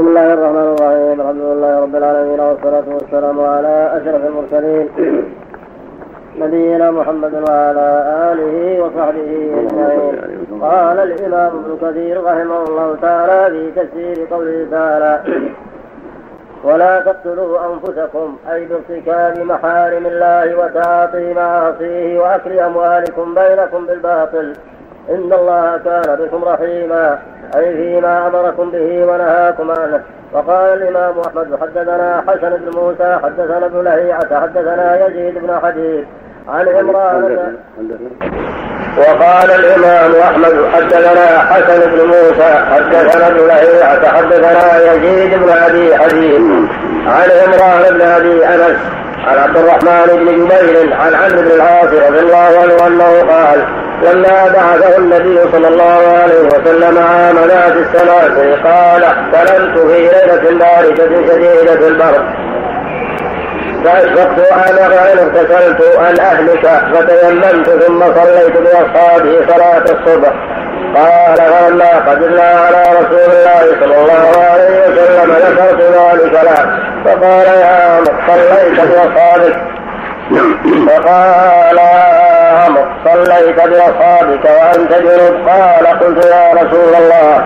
بسم الله الرحمن الرحيم الحمد لله رب العالمين والصلاة والسلام على أشرف المرسلين نبينا محمد وعلى آله وصحبه أجمعين قال الإمام ابن كثير رحمه الله تعالى في تفسير قوله تعالى ولا تقتلوا أنفسكم أي بارتكاب محارم الله وتعاطي معاصيه وأكل أموالكم بينكم بالباطل إن الله كان بكم رحيما. أي فيما أمركم به ونهاكم عنه. وقال الإمام أحمد حدثنا حسن بن موسى حدثنا ابن لهيعة حدثنا يزيد بن حديث. عن عمران وقال الإمام أحمد حدثنا حسن بن موسى حدثنا ابن لهيعة حدثنا يزيد بن أبي حديث عن عمران بن أبي أنس عن عبد الرحمن بن جبير عن عمرو بن العاص رضي الله عنه أنه قال لما بعثه النبي صلى الله عليه وسلم عام ذات السنة قال احتلمت في ليلة باردة شديدة البرد فأشفقت أنا فإن اغتسلت أن أهلك فتيممت ثم صليت بأصحابي صلاة الصبح. قال فلما قدمنا على رسول الله صلى الله عليه وسلم ذكرت ذلك له. فقال يا عمر صليت بأصحابك. فقال صليت بأصحابك وأنت جنب. قال قلت يا رسول الله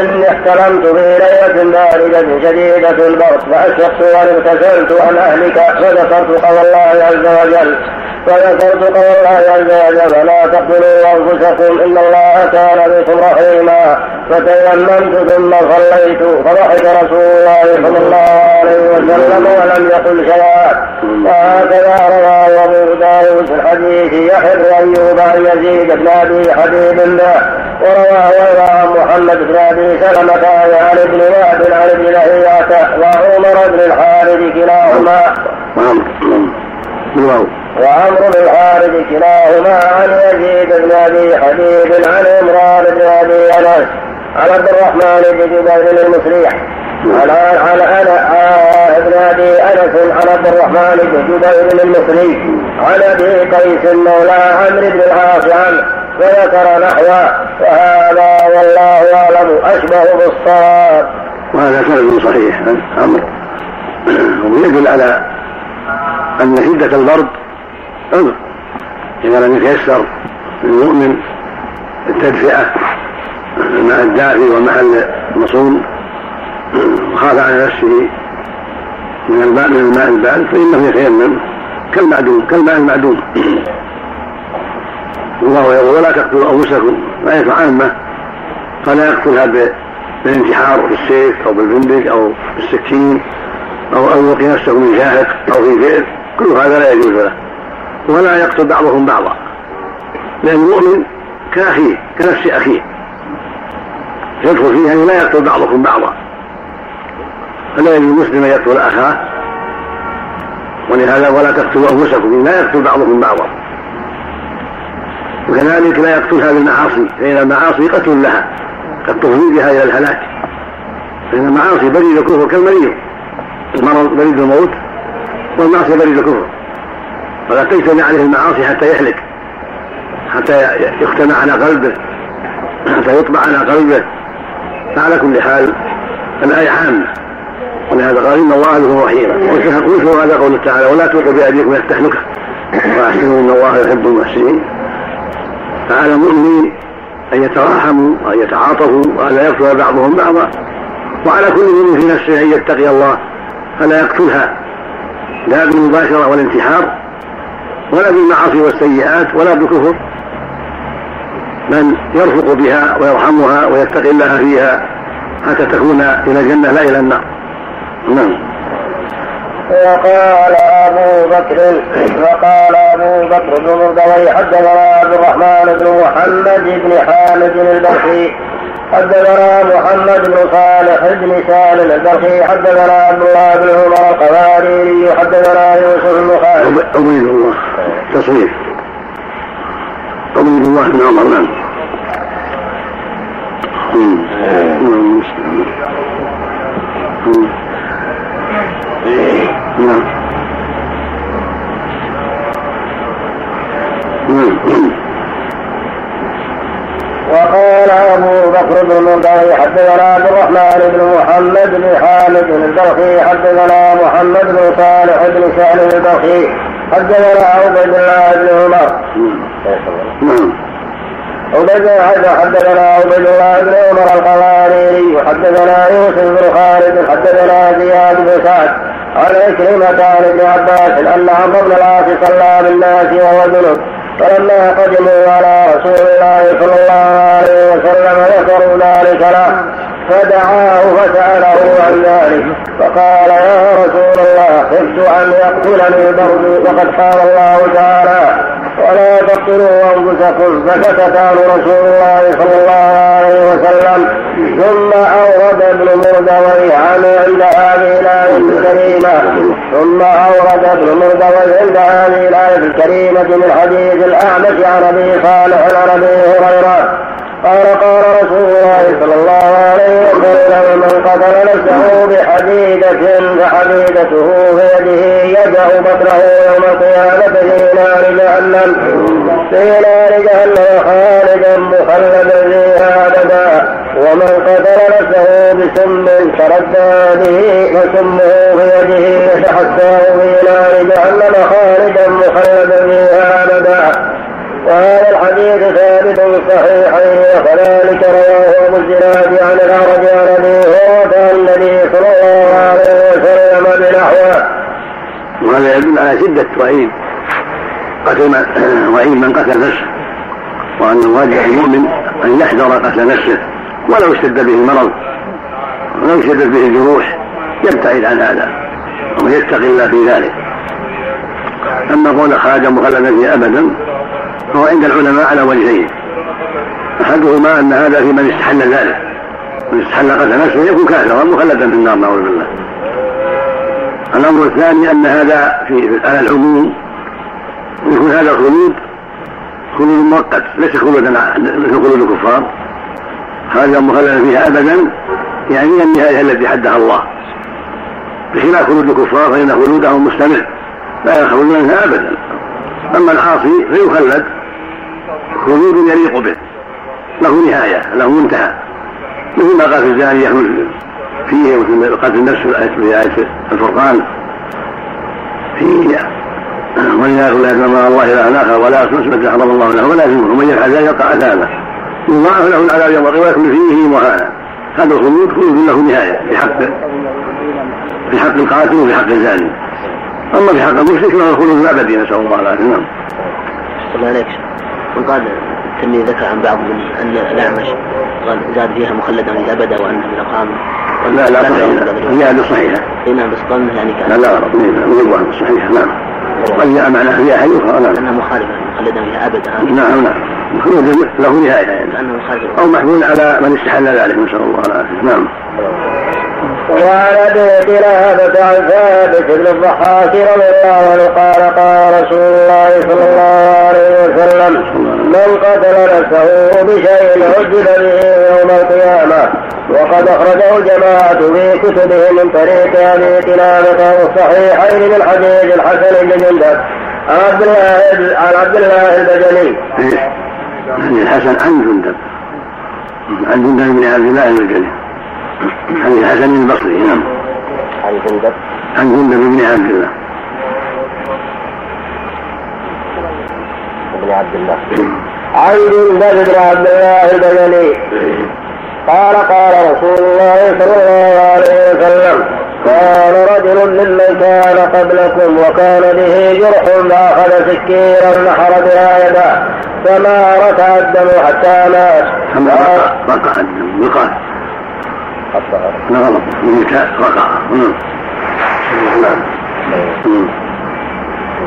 إني احتلمت في ليلة باردة شديدة البرد فأشفقت وأن اغتسلت عن أهلك فذكرت قول الله عز وجل. فذكرت قول الله عز وجل فلا تقتلوا أنفسكم إن الله كان بكم رحيما فتيممت ثم صليت فضحك رسول الله صلى الله عليه وسلم ولم يقل شيئا. وهكذا رواه أبو داود في الحديث يحيى بن أيوب عن يزيد بن أبي حبيب به ورواه أيضا محمد بن أبي سلمة عن ابن وهب عن ابن لهيعة وعمر بن الحارث كلاهما. وعمرو بن الحارث كلاهما عن يزيد بن أبي حبيب عن عمران بن أبي أنس عن عبد الرحمن بن جبير المسريح عن عن أنا ابن أبي أنس عن عبد الرحمن بن جبير المصري عن أبي قيس مولى عمرو بن العاص عنه وذكر نحوه. وهذا والله أعلم. أشبه بالصواب. وهذا كلام صحيح عمرو. ويدل على أن شدة البرد عذر إذا لم يتيسر للمؤمن التدفئة الماء الدافي ومحل المصون وخاف على نفسه من الماء من الماء البارد فإنه يتيمم كالمعدوم كالماء المعدوم. الله يقول ولا تقتلوا أنفسكم. آية عامة. فلا يقتلها بالانتحار بالسيف أو بالبندق أو بالسكين أو ان يلقي نفسه من شاهق أو في بئر كل هذا لا يجوز له. ولا يقتل بعضهم بعضا. لأن المؤمن كأخيه كنفس أخيه. يدخل فيه ان لا يقتل بعضكم بعضا. فلا يجوز المسلم أن يقتل أخاه. ولهذا ولا تقتلوا أنفسكم لا يقتل بعضكم بعضا. وكذلك لا يقتلها بالمعاصي فإن المعاصي قتل لها قد تفضي بها إلى الهلاك. فإن المعاصي بريد الكفر كالمريض. المرض بريد الموت والمعصية بريد الكفر. فلا تجتمع عليه المعاصي حتى يهلك حتى يختمع على قلبه حتى يطبع على قلبه. فعلى كل حال الآية عامة ولهذا قال إن الله بكم رحيما ويشهر هذا قوله تعالى؟ ولا تلقوا بأيديكم إلى التهلكة. وأحسنوا إن الله يحب المحسنين. فعلى المؤمنين أن يتراحموا وأن يتعاطفوا وأن لا يقتل بعضهم بعضا. وعلى كل مؤمن في نفسه أن يتقي الله فلا يقتلها. لا بالمباشرة والانتحار. ولا بالمعاصي والسيئات ولا بالكفر. من يرفق بها ويرحمها ويتقي الله فيها حتى تكون إلى الجنة لا إلى النار. نعم. وقال أبو بكر وقال أبو بكر بن مردوي حدثنا عبد الرحمن بن محمد بن حامد البرخي حدثنا محمد بن صالح بن سالم البرخي حدثنا عبد الله بن عمر القواريري حدثنا يوسف بن خالد. عبيد الله تصريف. عبيد الله بن عمر نعم. نعم. وقال أبو بكر بن المنتهي حدثنا عبد الرحمن بن محمد بن خالد البلخي حدثنا محمد بن صالح بن سهل البلخي حدثنا عبيد الله بن عمر. عبيد حدثنا عبيد الله بن عمر القواريري وحدثنا يوسف بن خالد حدثنا زياد بن سعد عن عكرمة عن ابن عباس أن عمرو بن العاص صلى بالناس وهو جنب فلما قدموا على رسول الله صلى الله عليه وسلم ذكروا ذلك له. فدعاه فسأله عن ذلك فقال يا رسول الله خفت أن يقتلني البرد وقد قال الله تعالى ولا تقتلوا أنفسكم فسكت عنه رسول الله صلى الله عليه وسلم ثم أورد ابن مردوي عنه عند هذه الآية الكريمة ثم أورد ابن مردوي عند هذه الآية الكريمة من حديث الأعمش عن أبي صالح عن أبي هريرة قال قال رسول الله صلى الله نفسه بحديدة فحديدته في يده يدع بطنه يوم القيامة في نار جهنم. في نار جهنم خالدا مخلدا فيها أبدا. ومن قتل نفسه بسم تردى به فسمه في يده يتحساه في نار جهنم خالدا مخلدا فيها أبدا. وهذا الحديث ثابت في الصحيحين وكذلك رواه على شدة وعيد. قتل وعيد من قتل نفسه. وأن الواجب المؤمن أن يحذر قتل نفسه. ولو اشتد به المرض. ولو اشتدت به الجروح. يبتعد عن هذا. ويتقي الله في ذلك. أما قول خرج مخلدا فيه أبدا. فهو عند العلماء على وجهين. أحدهما أن هذا في من استحل ذلك. من استحل قتل نفسه يكون كافرا مخلدا في النار نعوذ بالله. الأمر الثاني أن هذا في على العموم يكون هذا الخلود خلود مؤقت ليس خلودا مثل خلود الكفار. هذا مخلدا فيها ابدا يعني النهاية التي حدها الله. بخلاف خلود الكفار فإن خلودهم مستمر. لا يخرجون منها ابدا. أما العاصي فيخلد خلود يليق به. له نهاية له منتهى. مثل ما قال في الزاني يخلد فيه مثل قتل النفس في آية الفرقان. فيه. ولذلك لا يسلم الله إلى آخر ولا يصمت ما حرم الله له ولا يسلمه ومن يفعل ذلك يقع عذابه يضاعف له العذاب يوم القيامة ويكون فيه مهانا هذا الخلود. خلود له نهاية. في حق في حق القاتل وفي حق الزاني. أما في حق المشرك فهو الخلود الأبدي. نسأل الله العافية. نعم. الله عليك وقال الترمذي ذكر عن بعض من أن الأعمش قال زاد فيها مخلدا للأبد وأنه من اقام لا لا صحيحه زياده صحيحة. اي نعم بس قال يعني كان لا لا غلط مو صحيحة نعم قد جاء معنى فيها حي أخرى نعم انها مخالفة مخلدا فيها أبدا. نعم نعم. مخلود له نهايه يعني. كانه مخالف أو محمول على من استحل ذلك نسال الله العافيه نعم. وعن ابي قلابة عن ثابت بن الضحاك رضي الله عنه قال قال رسول الله صلى الله عليه وسلم من قتل نفسه بشيء عجل به يوم القيامة وقد أخرجه الجماعة في كتبهم من طريق أبي قلابة والصحيحين من حديث الحسن بن جندب. عن عبد الله عن عبد الله البجلي. الحسن عن جندب. عن جندب بن عبد الله البجلي. عن الحسن البصري نعم. عن جندب. عن جندب بن عبد الله. بن عبد الله. عن جندب بن عبد الله البجلي. قال قال رسول الله صلى الله عليه وسلم كان رجل ممن كان قبلكم وكان به جرح فأخذ سكينا نحر بها يده فما ركع الدم حتى مات. ركع الدم يقال لا غلط رقع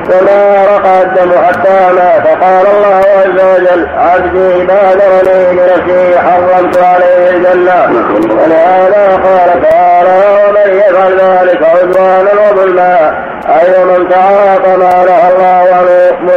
فما رقى الدم حتى مات. فقال الله عز وجل عبدي بادرني بنفسي حرمت عليه الجنة. ولهذا قال تعالى ومن يفعل ذلك عدوانا وظلما. أي من تعاطى ما نهى الله عنه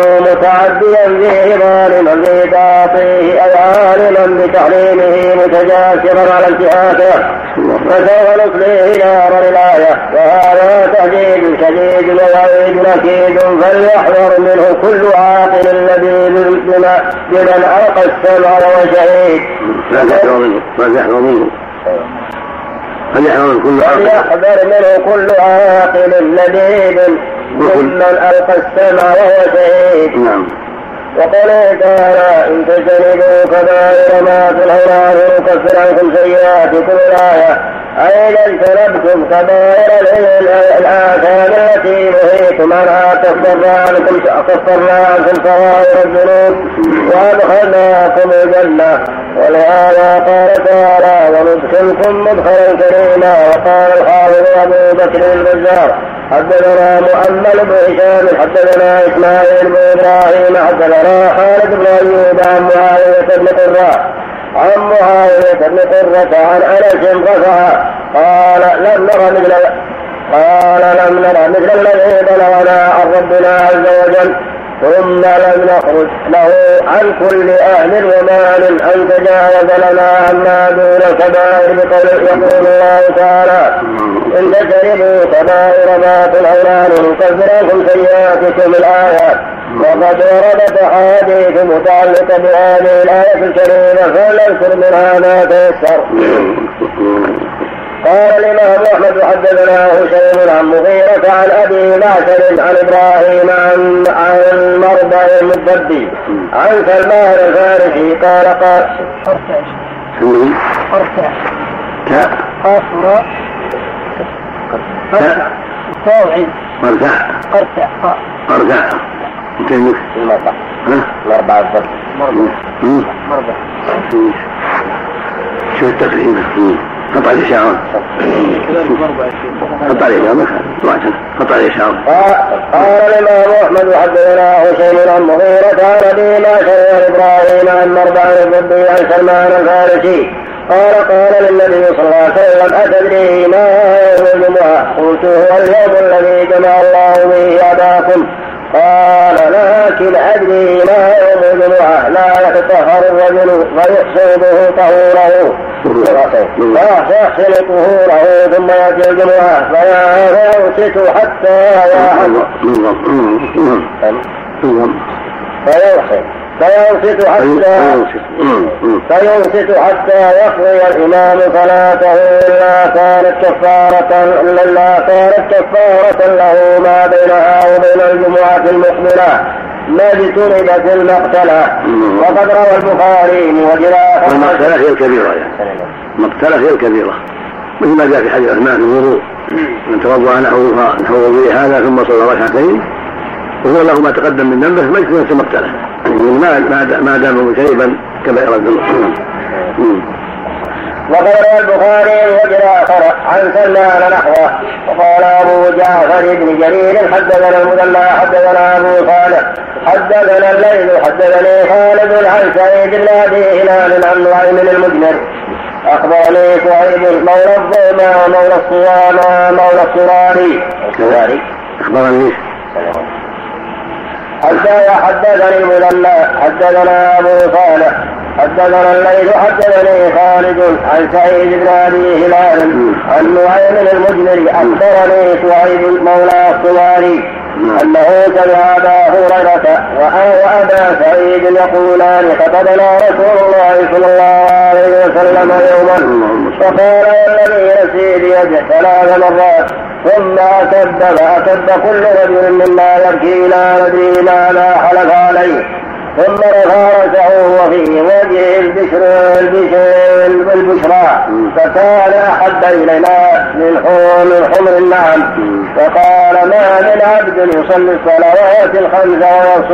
فيه ظالما في تعاطيه اي عالما بتحريمه متجاسرا على انتهاكه فسوف نصليه نارا الآية وهذا تهديد شديد ووعيد أكيد فليحذر منه كل عاقل لبيب بمن ألقى السمع وهو شهيد. فليحذر منه فليحذر منه فليحذر كل فليحذر منه كل عاقل لبيب ممن ألقى السمع وهو شهيد. نعم. وقال تعالى إن تجتنبوا كبائر ما تنهون عنه نكفر عنكم سيئاتكم الآية أين اجتنبتم كبائر الآثام التي نهيتم عنها كفرنا عنكم كفرنا عنكم صغائر الذنوب وأدخلناكم الجنة. ولهذا قال تعالى وندخلكم مدخلا كريما وقال الحافظ أبو بكر البزار حدثنا مؤمل بن هشام حدثنا إسماعيل بن إبراهيم حدثنا خالد بن أيوب عن معاوية بن قره عن معاويه بن قره عن أنس رفع قال لم نرى مثل قال لم نرى مثل الذي بلغنا عن ربنا عز وجل. ثم لم نخرج له عن كل أهل ومال. أن تجاوز لنا عما دون الكبائر بقول يقول الله تعالى إن تجربوا كبائر ما تنهون نكفر عنكم سيئاتكم الآيات وقد وردت أحاديث متعلقة بهذه الآية الكريمة فلنذكر منها ما تيسر. قال الإمام أحمد حدثنا هشيم عن مغيرة عن أبي معشر عن إبراهيم عن عن مرضى المدبي عن سلمان الفارسي قال قال. قرتع تاء قاصرة. قرتع تاء وعين قرتع قرتع قرتع انت المرضى. ها؟ الأربعة الضرب. مرضى. مرضى شو التقريب؟ حط عليه شعر حط عليه شعر حط عليه شعر قال الإمام أحمد حدثنا حسين عن مغيرة عن ابي معشر إبراهيم عن مربع الضبي عن سلمان الفارسي. قال قال للنبي صلى الله عليه وسلم أتدري ما يوم الجمعة؟ قلت هو اليوم الذي جمع الله به اباكم قال لكن أدري ما يوم الجمعة لا يتطهر الرجل فيحصل به طهوره فيحصل طهوره ثم يأتي الجمعة فينصت حتى يحصل فيحصل فينصت حتى فينصت. حتى يقضي الإمام صلاته إلا كانت كفارة إلا كانت كفارة له ما بينها وبين الجمعة المقبلة. ما اجتنبت المقتلة. وقد روى البخاري وجلاء المقتلة هي الكبيرة يعني. المقتلة هي الكبيرة. مثل ما جاء في حديث عثمان في الوضوء من توضأ نحو نحو وضوء هذا ثم صلى ركعتين. وهو له ما تقدم من ذنبه ما يكون المقتلة. ما ما دام مجتنبا كبائر الذنوب وقال البخاري وجد اخر عن سلمان نحوه. وقال أبو جعفر بن جرير حدثنا المثنى حدثنا أبو صالح حدثنا الليل حدثني خالد عن سعيد بن أبي هلال عن نعيم المجمر أخبرني سعيد مولى الظلمى مولى الصوامى مولى الصراري أخبرني. حتى حدثني المثنى حدثنا أبو صالح حدثنا الليل حدثني خالد عن سعيد بن أبي هلال عن نعيم المجمري أخبرني سعيد مولى الصواري. أنه سمع ابا هريرة وابا سعيد يقولان خطبنا رسول الله صلى الله عليه وسلم يوما فقال والذي نفسي بيده ثلاث مرات ثم أسد فأسد كل رجل مما يبكي لا ندري ماذا حلف عليه. ثم رفع رأسه وفي وجهه البشر البشر البشرى فكان أحب إلينا من حمر حمر النعم. فقال ما من عبد يصلي الصلوات الخمس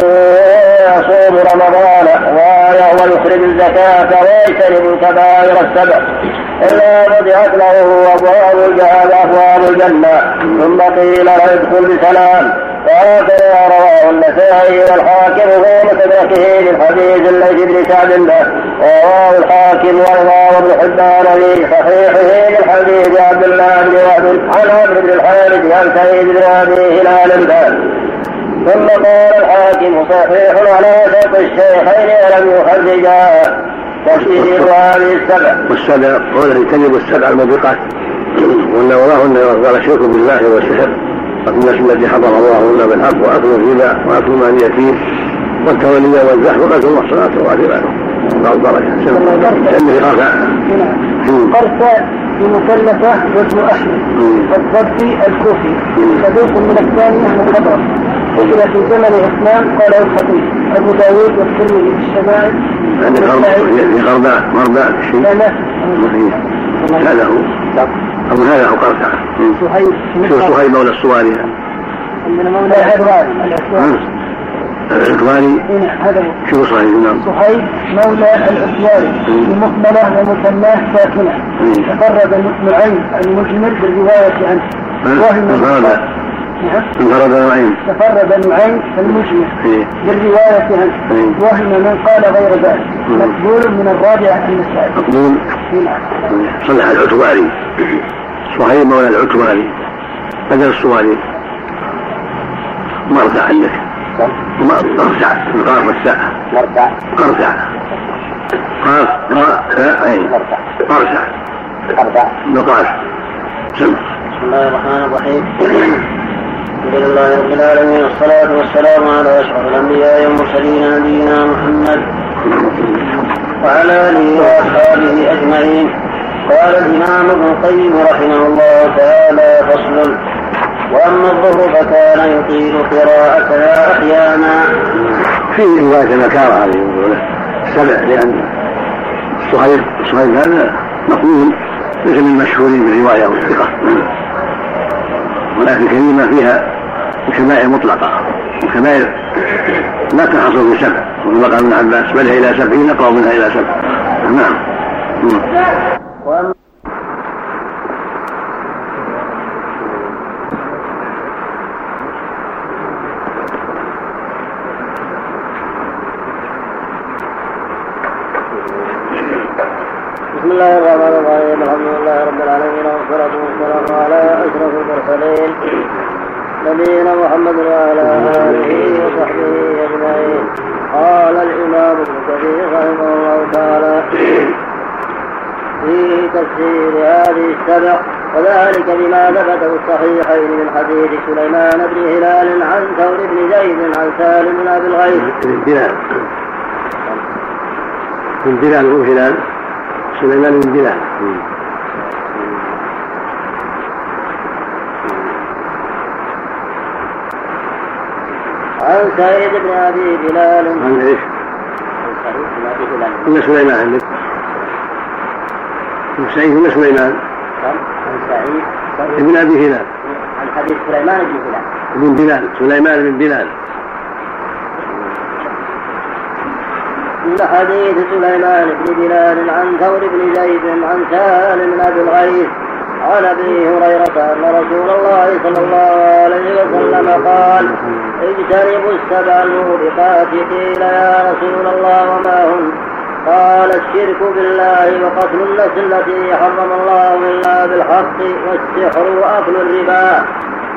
ويصوم رمضان ويخرج الزكاة ويجتنب الكبائر السبع. إلا فتحت له أبواب الجهاد أبواب الجنة. ثم قيل ادخل بسلام. وهكذا رواه النسائي والحاكم في مستدركه من حديث الليث بن به ورواه الحاكم ورواه ابن حبان في صحيحه من حديث عبد الله بن وهب عن عمرو بن الحارث عن سعيد بن أبي هلال به ثم قال الحاكم صحيح على شرط الشيخين ولم يخرجا. تفسير هذه السبع. والسبع قوله اجتنبوا السبع الموبقات وان وراهن قال الشرك بالله والسحر. وكل التي حضر الله الا بالحق وأكل الربا وأكل مال اليتيم والتولي والزحف وقتل المحصنات وغير الله البركه لأنه قرص قرص بمكلفة وابن أحمد. والضبي الكوفي. صدوق من الثانية مخضرم قتل في زمن عثمان قال الخطيب. أبو داود والترمذي في الشمائل في غرباء غرباء شيء. لا لا. هذا أو هذا هو قرصة صهيب شو صهيب مولى الصواري عندنا مولى العدوان العدواني هذا. هو شو صهيب نعم. صهيب مولى العدواني بمقبلة ومثناه ساكنة. تفرد نعيم المجمل بالرواية عنه وهم انفرد. نعم. انفرد نعيم تفرد نعيم المجمل إيه. بالرواية عنه إيه. وهم من قال غير ذلك. مقبول من الرابعة النسائي. مقبول. نعم. صلح العتواري. صهيب مولى العتواري بدل الصواري مرتع عندك. مرتع القاف والساعة مرتع قرتع قاف راء عين قرتع مرتع نقاش. سمع. بسم الله الرحمن الرحيم. الحمد لله رب العالمين والصلاة والسلام على أشرف الأنبياء والمرسلين نبينا محمد وعلى آله وأصحابه أجمعين. قال الإمام ابن القيم رحمه الله تعالى فصل. وأما الظهر فكان يطيل قراءتها أحيانا. في رواية نكارة الأولى السبع لأن صهيب صهيب هذا مقبول ليس من المشهورين بالرواية والثقة ولكن كلمة فيها الكبائر مطلقة. الكبائر لا تنحصر في سبع. وكما قال ابن عباس بل إلى سبعين أقرب منها إلى سبع. نعم. بسم الله الرحمن الرحيم الحمد لله رب العالمين والصلاة والسلام على أشرف المرسلين نبينا محمد وعلى آله وصحبه أجمعين قال الإمام ابن كثير رحمه الله تعالى في تفسير هذه السبع وذلك بما ثبت في الصحيحين من حديث سليمان بن هلال عن ثور بن زيد عن سالم بن أبي الغيث. من بلال من بلال مو هلال. سليمان من بلال عن سعيد بن أبي بلال عن إيش؟ عن سعيد بن أبي هلال. إن سليمان ابن سعيد بن سليمان عن سعيد ابن أبي هلال. عن حديث سليمان بن هلال. بن بلال سليمان بن بلال. حديث سليمان بن بلال عن ثور بن زيد عن سالم بن أبي الغيث عن أبي هريرة أن رسول الله صلى الله عليه وسلم قال اجتنبوا السبع الموبقات قيل يا رسول الله وما هن؟ قال الشرك بالله وقتل النفس التي حرم الله إلا بالحق والسحر وأكل الربا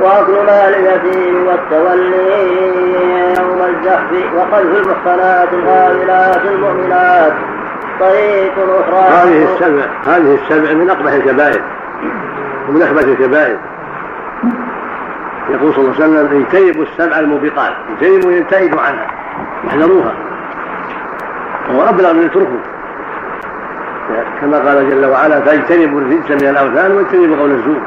وأكل مال اليتيم والتولي يوم الزحف وقذف المحصنات الغافلات المؤمنات. طريق أخرى. هذه السبع هذه السبع من أقبح الكبائر. ومن اخبث الكبائر. يقول صلى الله عليه وسلم اجتنبوا السبع الموبقات. اجتنبوا يبتعدوا عنها. واحذروها وهو ابلغ من اتركوا كما قال جل وعلا فاجتنبوا الرجس من الأوثان واجتنبوا قول الزور.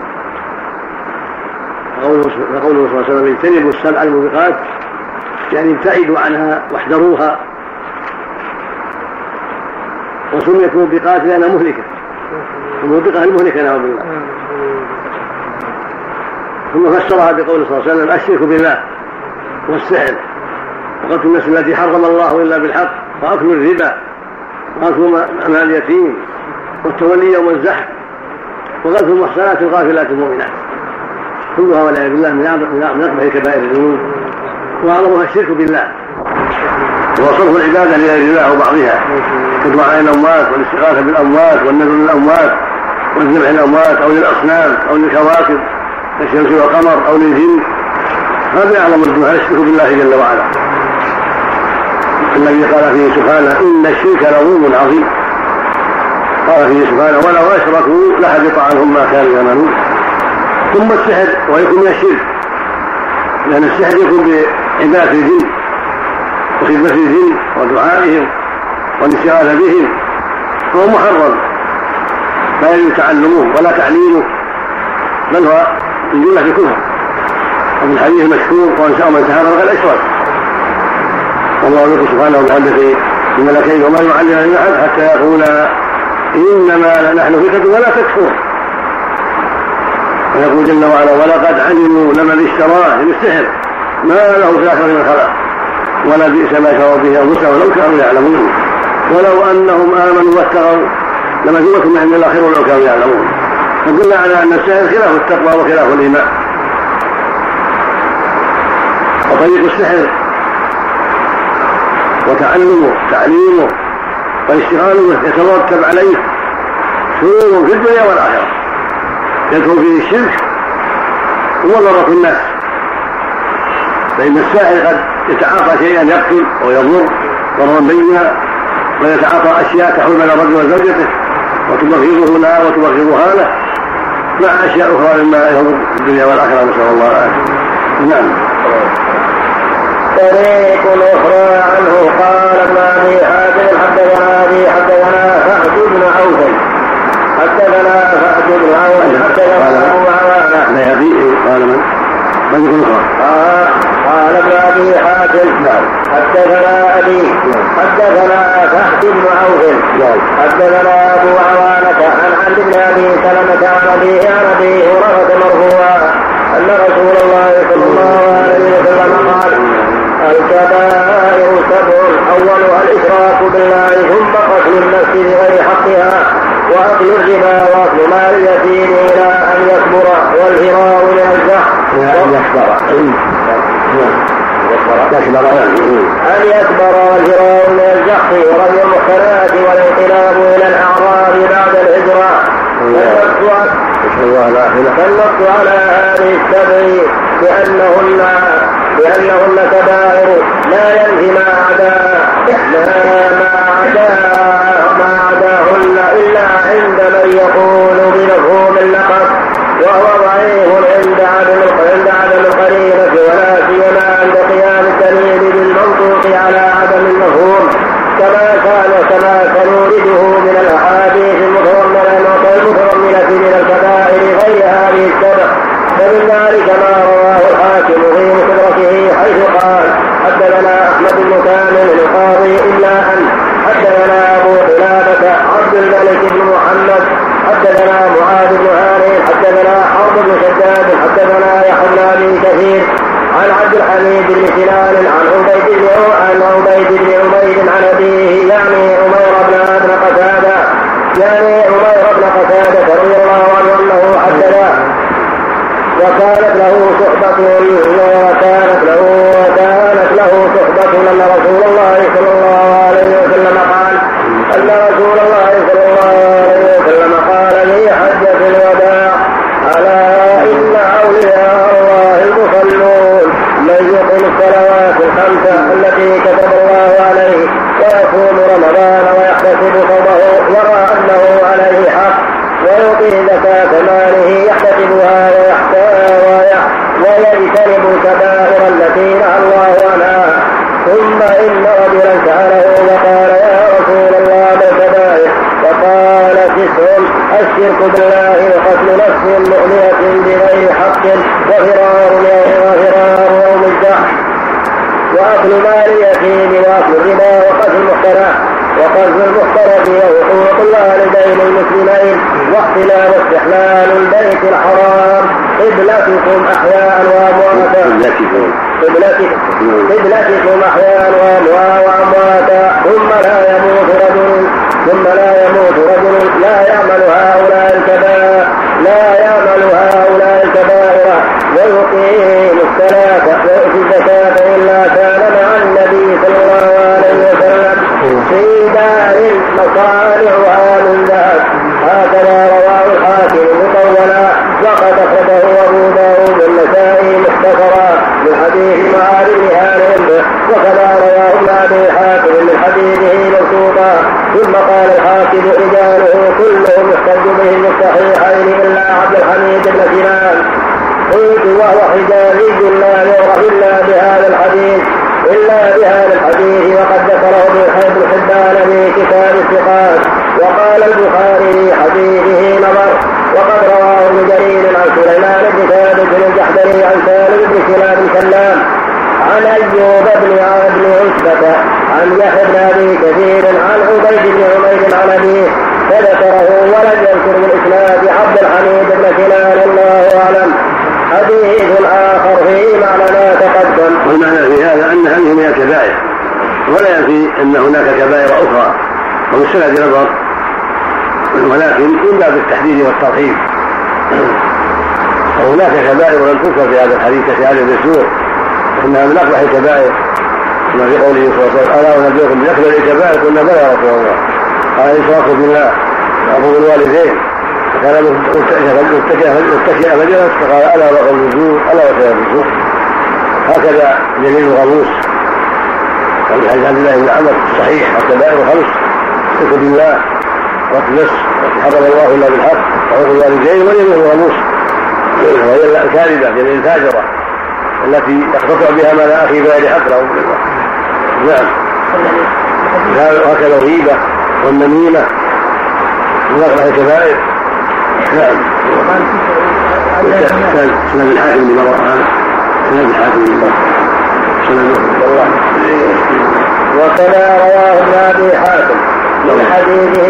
فقوله صلى الله عليه وسلم اجتنبوا السبع الموبقات يعني ابتعدوا عنها واحذروها. وسميت موبقات لأنها مهلكة. الموبقة المهلكة نعوذ بالله. ثم فسرها بقوله صلى الله عليه وسلم الشرك بالله والسحر. وقتل النفس التي حرم الله إلا بالحق وأكل الربا وأكل مال اليتيم والتولي يوم الزحف وقتل المحصنات الغافلات المؤمنات. كلها والعياذ بالله من اقبح كبائر الذنوب. وأعظمها الشرك بالله. وصرف العبادة لغير الله وبعضها. كدعاء الأموات والاستغاثة بالأموات والنذر للأموات والذبح للأموات أو للأصنام أو للكواكب كالشمس والقمر أو للجن. هذا أعظم الذنوب هذا الشرك بالله جل وعلا. الذي قال فيه سبحانه إن الشرك لظلم عظيم. قال فيه سبحانه ولو اشركوا لحبط عنهم ما كانوا يعملون. ثم السحر ويكون من الشرك. لأن السحر يكون بعبادة الجن وخدمة الجن ودعائهم والاستغاثه بهم. فهو محرم. لا يجوز تعلمه ولا تعليمه بل هو من جمله الكفر وفي الحديث المشهور وان شاء من سهر فقد اشرك والله يقول سبحانه وتعالى في الملكين وما يعلم من أحد حتى يقولا إنما نحن فتنة ولا تكفر. ويقول جل وعلا ولقد علموا لمن اشتراه بالسحر ما له في الآخرة من خلاق. ولا بئس ما شروا به أنفسهم لو كانوا يعلمون. ولو أنهم آمنوا واتقوا لمثوبة من عند الله خير لو كانوا يعلمون. فدل على أن السحر خلاف التقوى وخلاف الإيمان. وطريق السحر وتعلمه تعليمه والاشتغال به يترتب عليه شرور في الدنيا والآخرة. يدخل فيه الشرك وضرة الناس. فإن الساحر قد يتعاطى شيئا يقتل ويضر ضررا بينا ويتعاطى أشياء تحول بين الرجل وزوجته وتبغضه لها وتبغضها له مع أشياء أخرى مما يضر في الدنيا والآخرة نسأل الله العافية. نعم. طريق أخرى عنه قال ابن أبي حاتم حدثنا أبي حدثنا فهد بن عوف. حدثنا فهد بن عوف. حدثنا أبو عوانة. قال من؟ من يكون قال قال ابن أبي حاتم. حدثنا أبي حدثنا فهد بن عوف. حدثنا أبو عوانة عن عبد بن أبي سلمة عن أبي هريرة مرفوعا أن رسول الله صلى الله عليه وسلم قال الكبائر سبع اولها الاشراك بالله ثم قتل النفس بغير حقها وأكل الربا وأكل مال اليتيم إلى أن يكبر والفرار من الزحف ان يكبر. أن يكبر والفرار من الزحف ورمي المحصنات والانقلاب إلى الأعراب بعد الهجرة. فالنص على هذه السبع بأنهن لأنهن كبائر لا ينفي ما عدا ما عدا ما عداهن إلا عند من يقول بمفهوم اللقب وهو ضعيف عند عدم عند عدم القرينة ولا سيما عند قيام الدليل بالمنطوق على قبلتكم أحياء وأمواتا. قبلتكم قبلتكم أحياء وأمواتا. ثم لا يموت رجل ثم لا يموت رجل لا يعمل هؤلاء الكبائر لا يعمل هؤلاء الكبائر ويقيم الصلاة ويؤتي الزكاة إلا كان مع النبي صلى الله عليه وسلم في دار مصانعها من ذهب هكذا رواه الحاكم مطولا وقد اخرجه ابو داود النسائي مختصرا من حديث معاذ بن هانئ وكذا رواه ابن ابي حاتم من حديثه موثوقا ثم قال الحاكم رجاله حبان قلت وهو حجازي لا يعرف إلا بهذا الحديث إلا بهذا الحديث وقد ذكره ابن حبان في كتاب الثقات. وقال البخاري في حديثه نظر وقد رواه ابن جرير عن سليمان بن ثابت الجحدري عن سالم بن سلام سلام عن أيوب بن بن عتبة عن يحيى بن أبي كثير عن عبيد بن عمير عن أبيه فذكره ولم يذكر بالإسناد عبد الحميد بن سنان الله أعلم. حديث آخر فيه معنى ما تقدم. والمعنى في هذا أن هذه من الكبائر ولا ينفي أن هناك كبائر أخرى وفي السند نظر ولكن من باب التحديد والترحيب. وهناك كبائر لم تذكر في هذا الحديث كشهاده الزور إنها من اقبح الكبائر. كما في قوله صلى الله عليه وسلم ألا أنبئكم بأكبر الكبائر قلنا بلى يا رسول الله. قال الاشراك بالله. وعقوق الوالدين. فكان متكئا فجلس فقال ألا وقول الزور ألا وشهاده الزور هكذا جليل الغموس وفي حديث عبد الله بن عمر الصحيح الكبائر خمس. الشرك بالله التي حرم الله إلا بالحق وعقوق الوالدين واليمين الغموس وهي الكاذبه اليمين الفاجرة التي يقتطع بها مال أخي بغير حق له. نعم. وهكذا الغيبة والنميمة. اقبح الكبائر. نعم. الحاكم اللي مر هذا. الحاكم اللي مر سند وكذا رواه ابن ابي حاتم من حديثه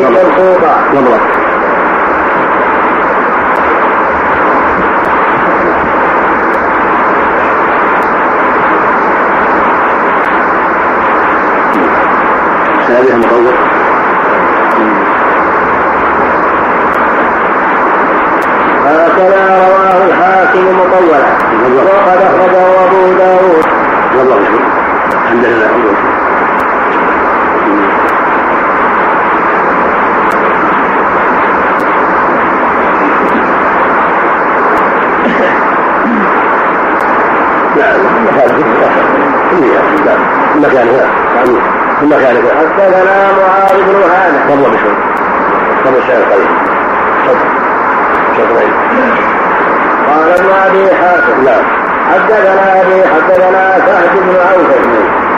سابها مطول هكذا رواه الحاكم مطولا. وقد أخرجه أبو داود. الحمد لله في مكانها حدثنا معاذ بن هانة تفضل بشوي تفضل الشيء القليل تفضل قال ابن أبي حاتم نعم. حدثنا أبي حدثنا سعد بن عوف.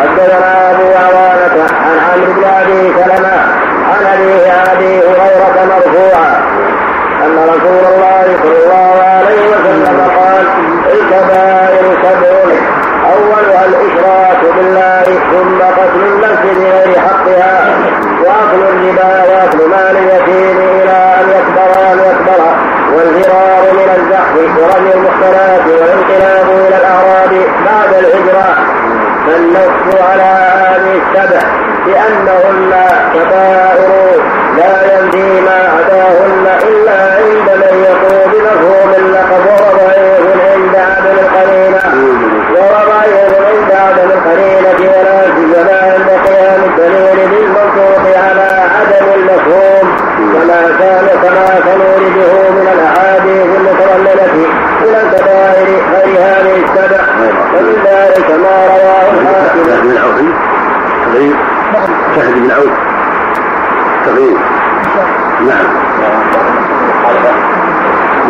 حدثنا أبو عوانة عن عمرو بن أبي سلمة عن أبي أبي هريرة مرفوعا أن رسول الله صلى الله عليه وسلم قال الكبائر سبع أولها الإشراك بالله ثم قتل النفس بغير حقها واكل الربا واكل مال اليتيم إلى ان يكبر ان يكبر والفرار من الزحف ورمي المحصنات والانقلاب إلى الاعراب بعد الهجره فالنص على هذه السبع بانهن كبائر لا ينفي ما عداهن الا عند من يقول بمفهوم اللقب وضعيف عند عدم القرينه وضعيف عند عدم القرينه ولا سيما عند قيام الدليل بالمنطوق على عدم المفهوم كما كان كما سنورده من الاحاديث المتضمنه إلى الكبائر غير هذه السبع ومن ذلك ما رواه الحاكم بن عوف تغيير شهد بن عوف تغيير نعم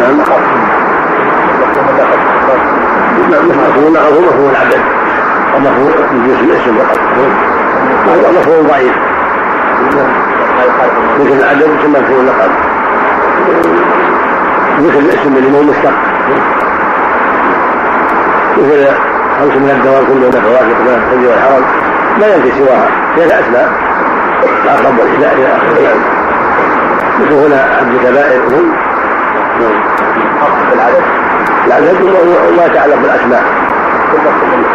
نعم نعم مفهوم اللغة مفهوم العدد ومفهوم من جنس الاسم فقط. وهو مفهوم ضعيف. مثل العدد يسمى مفهوم اللقب مثل الاسم اللي هو مشتق. مثل خمس من الدواب كلهن فواكه من الثلج والحرم. لا ينفي سواها. هي الاسماء العقب والحلاء إلى اخره مثل هنا عبد الكبائر. هم العدد العدد وما يتعلق بالأسماء.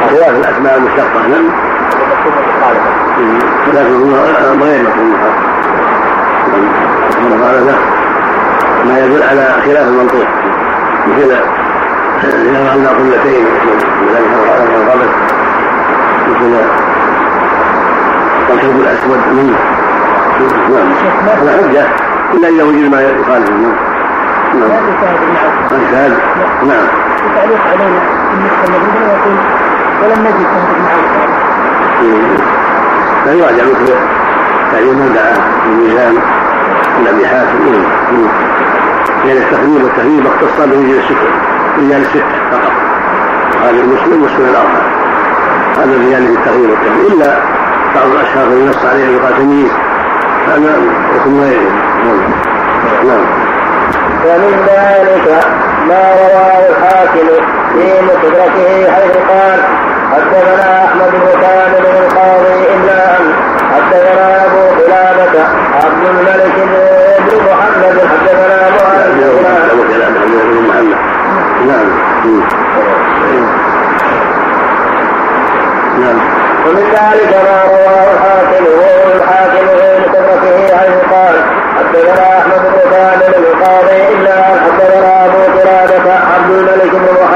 خلاف الأسماء المشتقه نعم. لكن هو غير مفهوم كما قال له ما يدل على خلاف المنطوق. مثل إذا رأينا قلتين الغبن مثل الكلب الأسود منه نعم. هذا حجة. إلا إذا وجد ما يخالف نعم. نعم. شاهد نعم. تعليق علينا بالنسبة للربا يقول ولم نجد. لا يراجع مثل تعليم من دعا الميزان من أبي حاتم لأن التقريب والتهذيب اختص به السكر رجال الستة فقط. هذا المسلم والسنن الأربعة هذا الرجال في التغيير والتغيير إلا بعض الأشخاص الذي نص عليه يقال تمييز هذا يكون غيره. نعم. ومن ذلك ما رواه الحاكم في مستدركه حيث قال حدثنا احمد بن كامل القاضي الا ان حدثنا ابو قلابه عبد الملك بن محمد حدثنا نعم نعم ومن ذلك ما رواه الحاكم وهو الحاكم في مستدركه حيث قال حدثنا احمد بن كامل القاضي الا ان حدثنا ابو قلابه عبد الملك بن محمد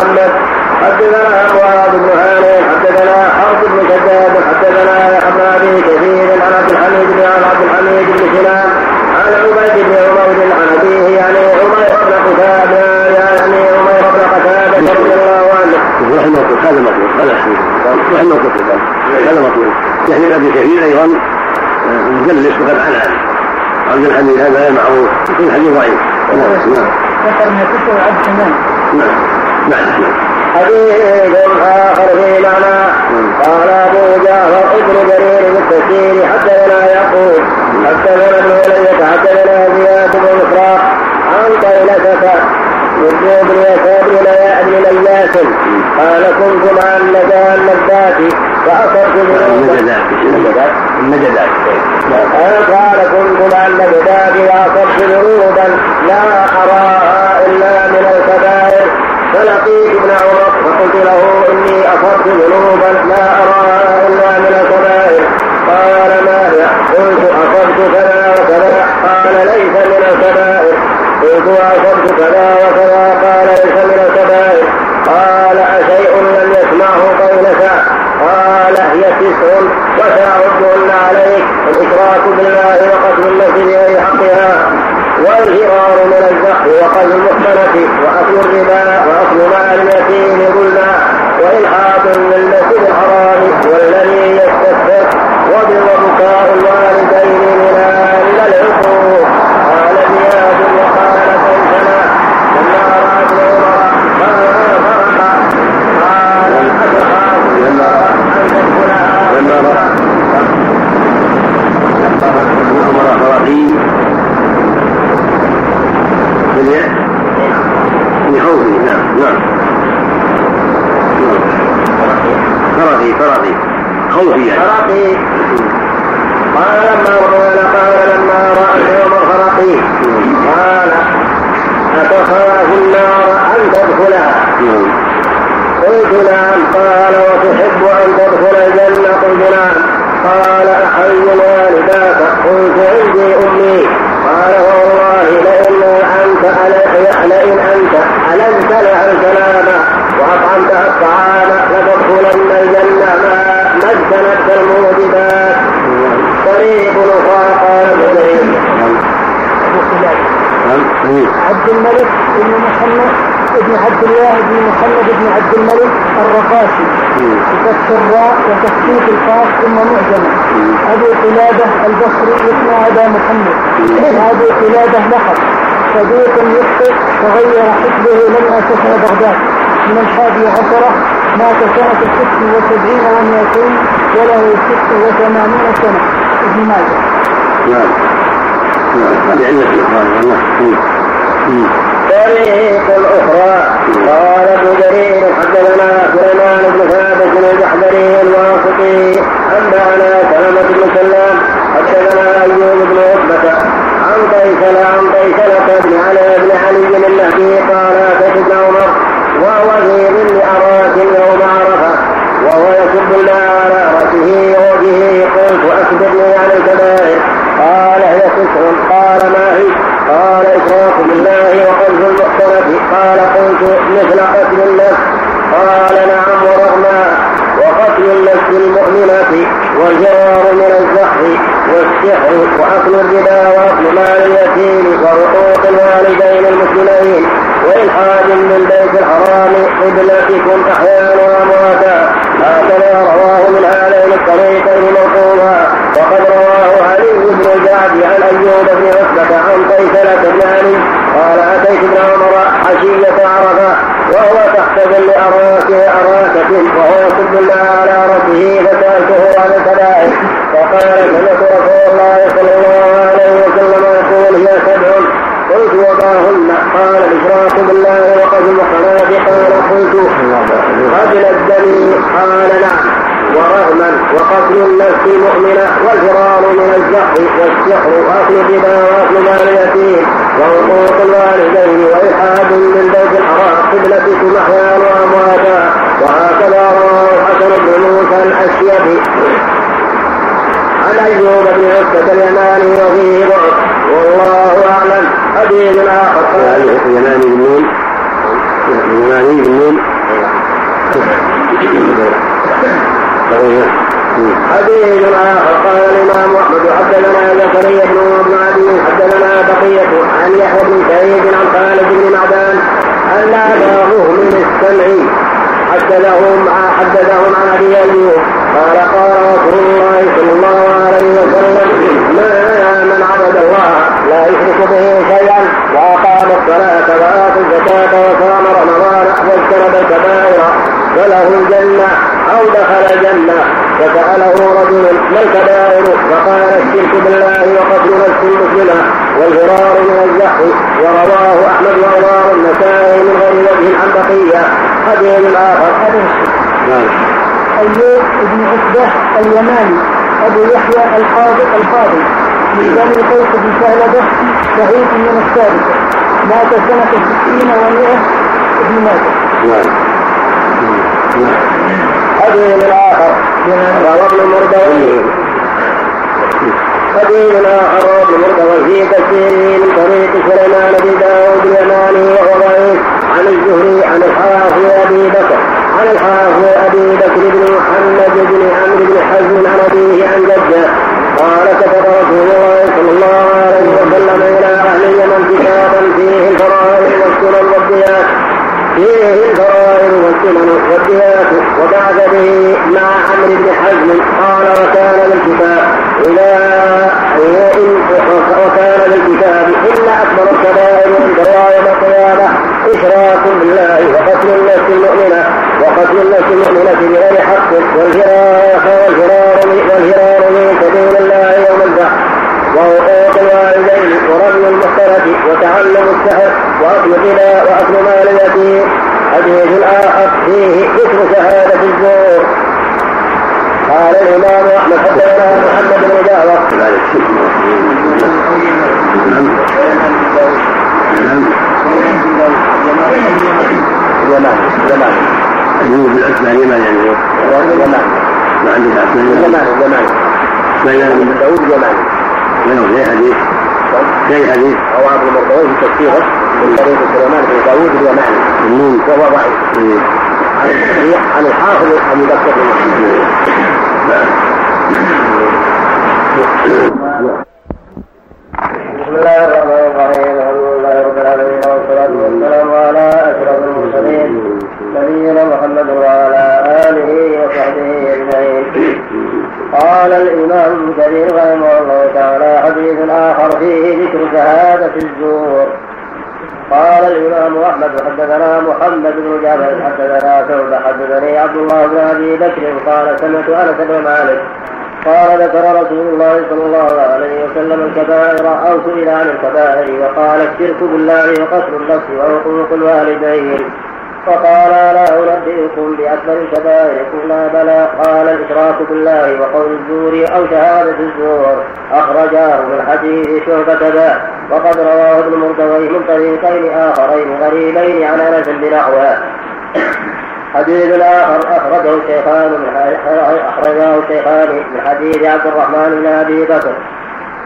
حدثنا معاذ بن هانئ حدثنا حرب بن شداد حدثنا يحيى بن كثير عن عبد الحميد بن عبد الحميد بن سنان عن عبيد بن عمر عن أبيه يعني عمير بن قتادة يعني عمير بن قتادة رضي الله عنه. رحمه الله هذا مطلوب هذا رحمه الله هذا مطلوب يعني أبي كثير أيضا مجلس وقد عن عبد الحميد هذا معروف. يكون حديث ضعيف. نعم. نعم. ذكر ما تسوى عبد نعم. نعم. حديث آخر في معنى قال أبو جعفر ابن جرير بالتفسير حدثنا يقول حدثنا ابن إلية حدثنا زياد بن مفراق عن طيلسة يرجو بن يسار بن لياس قال كنت مع النجاة النبات فأصبت النجدات النجدات قال كنت مع النجدات وأصبت ذنوبا لا أراها إلا من الكبائر. فلقيت ابن عمر فقلت له إني أصبت ذنوبا لا أراها إلا من الكبائر قال ما هي؟ قلت أصبت كذا وكذا. قال ليس من الكبائر قلت أصبت كذا وكذا. قال ليس من الكبائر قال أشيء لم يسمعه قولك؟ قال هي تسع وسأعدهن عليك الإشراك بالله وقتل النفس والفرار من الزحف وقلب المحسنة وأكل الربا وأكل مال اليتيم ظلما وإلحاق للمسجد الحرام والذي يستكبر وبكاء الوالدين من العقوق قال زياد وقال كيفنا لما رأت عمر ما فرح قال أتخاف لما أن تدخلها لما رأى عمر خراطيم بالياء لخوفه نعم نعم فرقي فرقي خوفي يعني فرقي قال لما قال قال لما راى عمر فرقي قال اتخاف النار ان تدخلها قلت نعم قال وتحب ان تدخل الجنه قلت نعم قال احي والداك قلت عندي امي قال والله لئن انت لئن انت النت لها الكلام واطعمتها الطعام لتدخلن الجنه ما ما اجتنبت الموجبات طريق أخرى قال ابن عبد الملك بن محمد بن عبد الله بن محمد بن عبد الملك الرقاشي. بفتح الراء وتخفيف القاف ثم معجمة أبو قلادة البصري يسمى أبا محمد. وأبو قلادة لقب. صديق يخطئ تغير حسبه لما سكن بغداد. من الحادي عشرة مات سنة ست وسبعين ومائتين وله ست وثمانين سنة. ابن ماجه. نعم. نعم. هذه علة الإخوان طريق أخرى قال ابن جرير حدثنا سليمان بن ثابت الجحدري الواسطي أنبأنا سلمة بن سلام حدثنا أيوب بن عتبة عن قيسل عن قيسلة بن علي بن علي النهدي قال أتيت ابن عمر وهو في ظل أراك يوم عرفة وهو يسب الله على رأسه ووجهه قلت أخبرني عن الكبائر قال هي تسع قال ما هي؟ قال إشراك بالله وقذف المحسنة قال قلت مثل قتل النفس. قال نعم ورغما وقتل النفس المؤمنة والجوار من الزحف والسحر وأكل الربا وأكل مال اليتيم وحقوق الوالدين المسلمين وإلحاد من بيت الحرام قبلتكم أحيانا وأمواتا. هكذا رواه من هذين الطريقين موقوفا. وقد رواه علي بن الجعد عن أيوب بن عتبة عن قيسلة بن علي. قال أتيت ابن عمر عشية عرفة وهو تحت ظل أراك أراكة وهو يسب الله على ربه فسألته عن الكبائر فقال سمعت رسول الله صلى الله عليه وسلم يقول هي سبع قلت وما هن قال الإشراك بالله وقتل المحصنات قال قلت قتل الدم قال نعم ورهما وقتل النفس المؤمنة والفرار من الزحف والسحر وأكل الربا وأكل مال اليتيم وحقوق الوالدين وإلحاد من بيت الحرام قبلة محيا وأمواتا. وهكذا رواه الحسن بن موسى الأشيبي. عن أيوب بن عتبة اليماني وفيه ضعف والله أعلم. حديث آخر. قال اليماني بن اليماني بن حديث اخر قال الإمام أحمد حدثنا زكريا بن ابن عدي حدثنا بقية عن يحيى بن سعيد عن خالد بن معدان أن أباه من السمع حدثهم حدثهم عن أبي ايوب قال قال رسول الله صلى الله عليه وسلم ما من عبد الله لا يشرك به شيئا وأقام الصلاة واتى الزكاة وصام رمضان واجتنب الكبائر فله الجنة أو دخل الجنة فسأله رجل ما الكبائر؟ فقال الشرك بالله وقتل نفس المسلمة والفرار من الزحف ورواه أحمد ورواه النسائي من غير وجه عن بقيه حديث آخر. حديث أيوب بن عتبة اليماني أبو يحيى القاضي القاضي من بني قيس بن ثعلبة شهيد من السادسة مات سنة ستين ومئة ابن ماجه. نعم. حديث آخر روى ابن مردوي حديث آخر روى ابن مردوي في تفسيره من طريق سليمان بن داود اليماني وهو ضعيف. عن الزهري عن الحافظ أبي بكر. عن الحافظ أبي بكر بن محمد بن عمرو بن حزم عن أبيه عن جده. قال كتب رسول الله صلى الله عليه وسلم إلى أهل اليمن كتابا فيه الفرائض والسنن والديات فيه الفرائض والسنن والديات وبعث به مع عمرو بن حزم قال وكان للكتاب إلى وكان للكتاب إن أكبر الكبائر عند يوم القيامة إشراك بالله وقتل النفس المؤمنة وقتل النفس المؤمنة بغير حق والفرار والفرار والفرار من سبيل الله يوم البحث وعقوق الوالدين ورمي المحصنة وتعلم السحر وأكل الربا وأكل مال اليتيم حديث آخر فيه ذكر شهادة الزور قال الإمام أحمد حدثنا محمد بن جعفر يمان يمان أيوب بالأسماء يمان يعني يمان ما عندك أسماء يمان يمان يمان بن داود يماني من زي حديث. زي حديث. رواه ابن مردوي في تفسيره من طريق سليمان بن داود اليماني النون. وهو ضعيف. عن الصحيح عن الحافظ ابي بكر بن محمد بسم الله الرحمن الرحيم. الحمد لله رب العالمين. والصلاة والسلام على أشرف المرسلين نبينا محمد وعلى آله وصحبه أجمعين. قال الإمام ابن كثير رحمه الله تعالى حديث آخر فيه ذكر شهادة الزور. قال الإمام أحمد حدثنا محمد بن جابر حدثنا شعبة حدثني عبد الله بن أبي بكر قال سمعت أنس بن مالك قال ذكر رسول الله صلى الله عليه وسلم الكبائر أو سئل عن الكبائر وقال الشرك بالله وقتل النفس وحقوق الوالدين. فقال لا أنبئكم بأكبر الكبائر قلنا بلى قال الإشراك بالله وقول الزور أو شهادة الزور. أخرجاه من حديث شعبة ذا وقد رواه ابن مردويه من طريقين آخرين غريبين عن أنس بنحوه. حديث آخر أخرجه الشيخان من أخرجه الشيخان من حديث عبد الرحمن بن أبي بكر.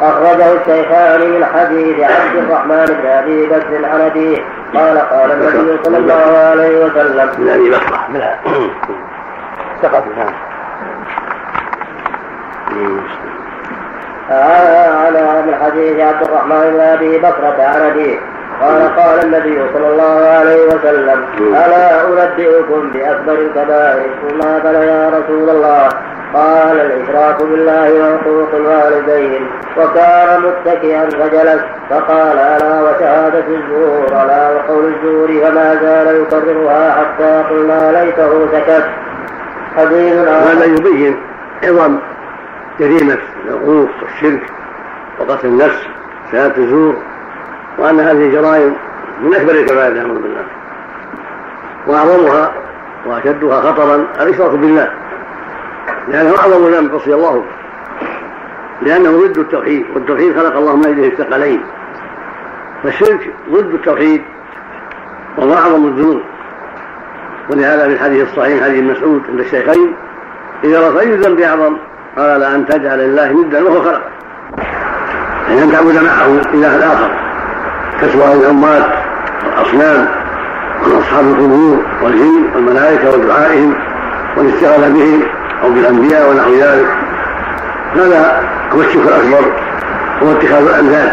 أخرجه الشيخان من حديث عبد الرحمن بن أبي بكر عن أبيه قال قال النبي صلى الله عليه وسلم. من أبي بكر. من سقط نعم على من حديث عبد الرحمن بن أبي بكرة عن أبيه قال قال النبي صلى الله عليه وسلم. ألا أنبئكم بأكبر الكبائر؟ ثم قال يا رسول الله. قال الإشراك بالله وحقوق الوالدين وكان متكئا فجلس فقال ألا وشهادة الزور ألا وقول الزور فما زال يكررها حتى قلنا ليته سكت حديث هذا يبين عظم جريمة العقوق والشرك وقتل النفس شهادة الزور وأن هذه الجرائم من أكبر الكبائر نعوذ بالله. وأعظمها وأشدها خطرا الإشراك بالله. لأنه أعظم ذنب رضي الله لأنه ضد التوحيد والتوحيد خلق الله من أجله الثقلين. فالشرك ضد التوحيد وهو أعظم الذنوب. ولهذا في الحديث الصحيح حديث مسعود عند الشيخين إذا رأى أي الذنب أعظم قال أن تجعل لله ندا وهو خلقه يعني أن تعبد معه إله آخر. كسوى الأموات والأصنام وأصحاب القبور والجن والملائكة ودعائهم والاستغاثة بهم. أو بالأنبياء ونحو ذلك. هذا هو الشرك الأكبر هو اتخاذ الأنداد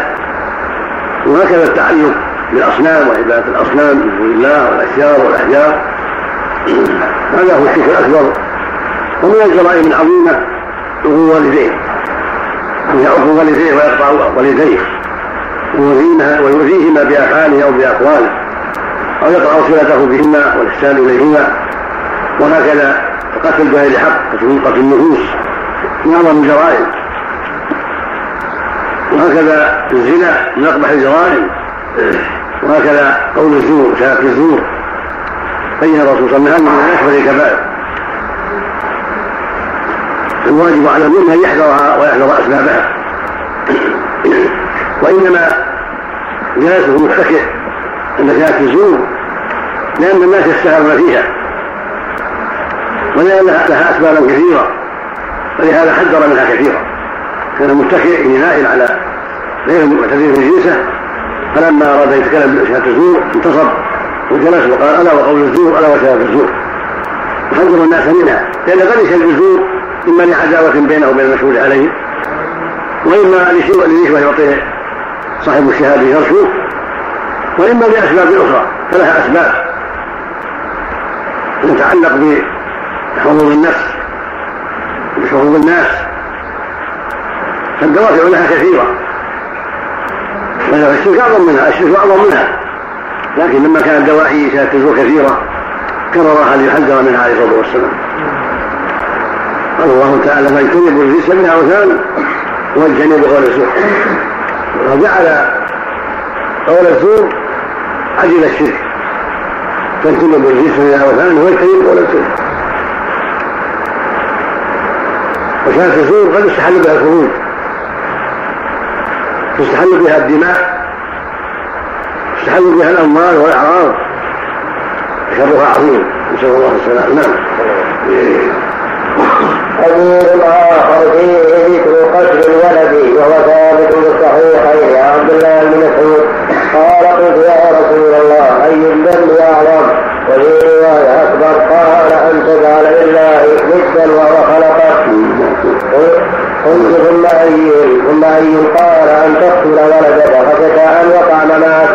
وهكذا التعلق بالأصنام وعبادة الأصنام من دون الله والأشجار والأحجار. هذا هو الشرك الأكبر ومن الجرائم العظيمة عقوق والديه. أن يعق والديه ويقطع والديه. ويؤذيهما بأفعاله أو بأقواله أو يقطع صلته بهما والإحسان إليهما. وهكذا قتل بغير حق قتل النفوس. من اعظم الجرائم. وهكذا الزنا من أقبح الجرائم. وهكذا قول الزور شهاده الزور. بين الرسول صلى الله عليه وسلم من أكبر الكبائر. الواجب على المؤمن أن يحذرها ويحذر أسبابها. وإنما جلسة متكئ عند شهاده الزور لأن الناس يستهرون فيها. ولأن لها أسبابا كثيرة ولهذا حذر منها كثيرا. كان متكئ نائل على غير المعتدين في جنسه فلما أراد أن يتكلم بشهادة الزور انتصب وجلس وقال ألا وقول الزور ألا وشهادة الزور. يحذر الناس منها لأن قد يشهد الزور إما لعداوة بينه وبين المشهود عليه وإما لنشوة يعطيه صاحب الشهادة يرشوه وإما لأسباب أخرى فلها أسباب. تتعلق بحظوظ النفس. بحظوظ الناس. فالدوافع لها كثيرة. الشرك أعظم منها الشرك أعظم منها. لكن لما كانت دواعي شهادة كثيرة كررها ليحذر منها عليه الصلاة والسلام. قال الله تعالى فاجتنبوا الرجس من أوثان واجتنبوا قول الزور وجعل قول الزور عجل الشرك. فاجتنبوا الرجس من الأوثان واجتنبوا قول الزور وكانت الزور قد يستحل بها الخروج. تستحل بها الدماء. تستحل بها الأموال والأعراض. شرها عظيم. نسأل الله السلامة. نعم. حديث آخر فيه ذكر قتل الولد وهو ثابت بالصحيحين عبد الله بن مسعود. قال قلت يا رسول الله أي الذنب أعظم؟ وفي رواية أكبر قال أن تجعل لله ندا وهو خلقك قلت ثم أي ثم أي قال أن تقتل ولدك خشيت أن يقع معك.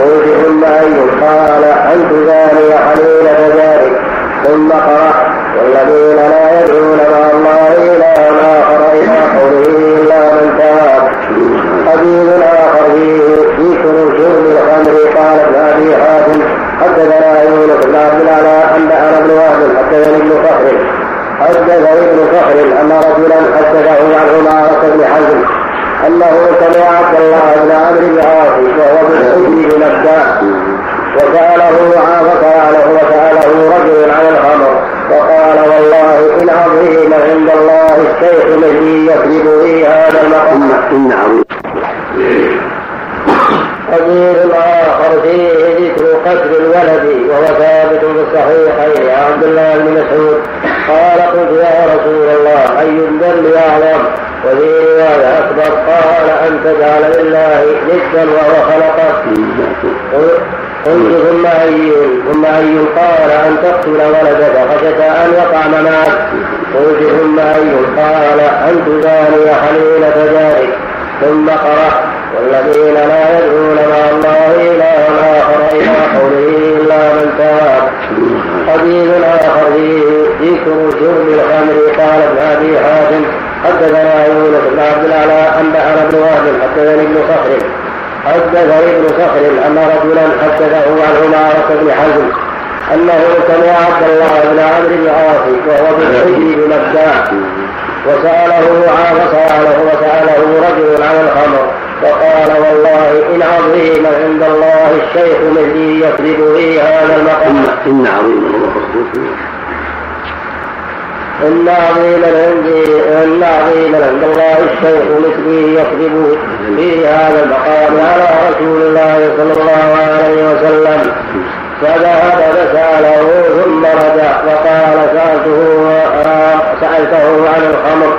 قلت ثم أي قال أن تزاني حليلة ذلك. ثم قرأ والذين لا يدعون مع ابن فخر. حدثني ابن فخر أن رجلا حدثه عن عمارة بن حزم أنه سمع عبد الله بن عمرو بن عاص وهو بالحجر بمكة وسأله فسأله وسأله رجل عن الخمر فقال والله إن عظيم عند الله الشيخ الذي يكذب في هذا المقام. حديث آخر فيه ذكر قتل الولد وهو ثابت في الصحيحين عن عبد الله بن مسعود. قال قلت يا رسول الله أي الذنب أعظم؟ وفي رواية أكبر قال أن تجعل لله ندا وهو خلقك. قلت ثم أي ثم أي؟ قال أن تقتل ولدك خشيت أن يقع معك قلت ثم أي؟ قال أن تزاني حليلة ذلك ثم قرأ والذين لا يدعون مع الله إلها آخر إلى قوله إلا من تاب. حديث آخر فيه ذكر شرب الخمر قال ابن أبي حاتم حدثنا يونس بن عبد الأعلى أنبأنا ابن وهب حدثني ابن صخر. حدثني ابن صخر أن رجلا حدثه عن عمارة بن حزم أنه سمع عبد الله بن عمرو بن عاص وهو بالحج بمكة وسأله فسأله وسأله رجل عن الخمر. فقال والله إن عظيم عند الله الشيخ الذي يكذب في هذا المقام. إن عظيم إن عظيما عندي إن عظيما عند الله الشيخ مثلي يكذب في هذا المقام على رسول الله صلى الله عليه وسلم. فذهب فسأله ثم رجع وقال سألته سألته عن الخمر.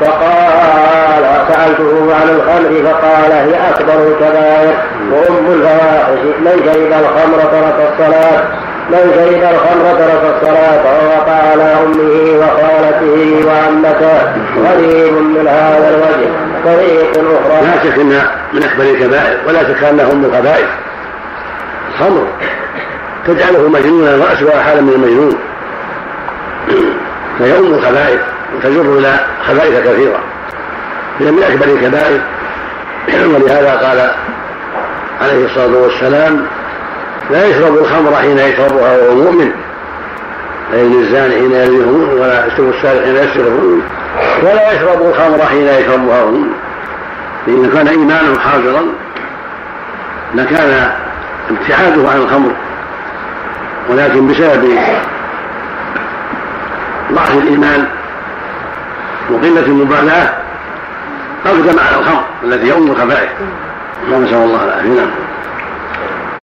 فقال سألته عن الخمر فقال هي أكبر الكبائر. وأم الفواحش من شرب الخمر ترك الصلاة؟ من شرب الخمر ترك الصلاة؟ ووقع على أمه وخالته وعمته. غريب من هذا الوجه. طريق أخرى. لا شك أنها من أكبر الكبائر ولا شك أنها أم الخبائث الخمر تجعله مجنونا رأسها حالا من المجنون. فهي أم الخبائث وتجر إلى خبائث كثيرة. هي من أكبر الكبائر ولهذا قال عليه الصلاة والسلام لا يشرب الخمر حين يشربها وهو مؤمن لا يزني الزاني حين يزني ولا يشرب السارق حين يسرق ولا يشرب الخمر حين يشربها وهو فإن كان إيمانه حاضرا لكان ابتعاده عن الخمر ولكن بسبب ضعف الإيمان وقلة المبالاة أقدم على الخمر التي هي أم الخبائث نسأل الله العافية. نعم.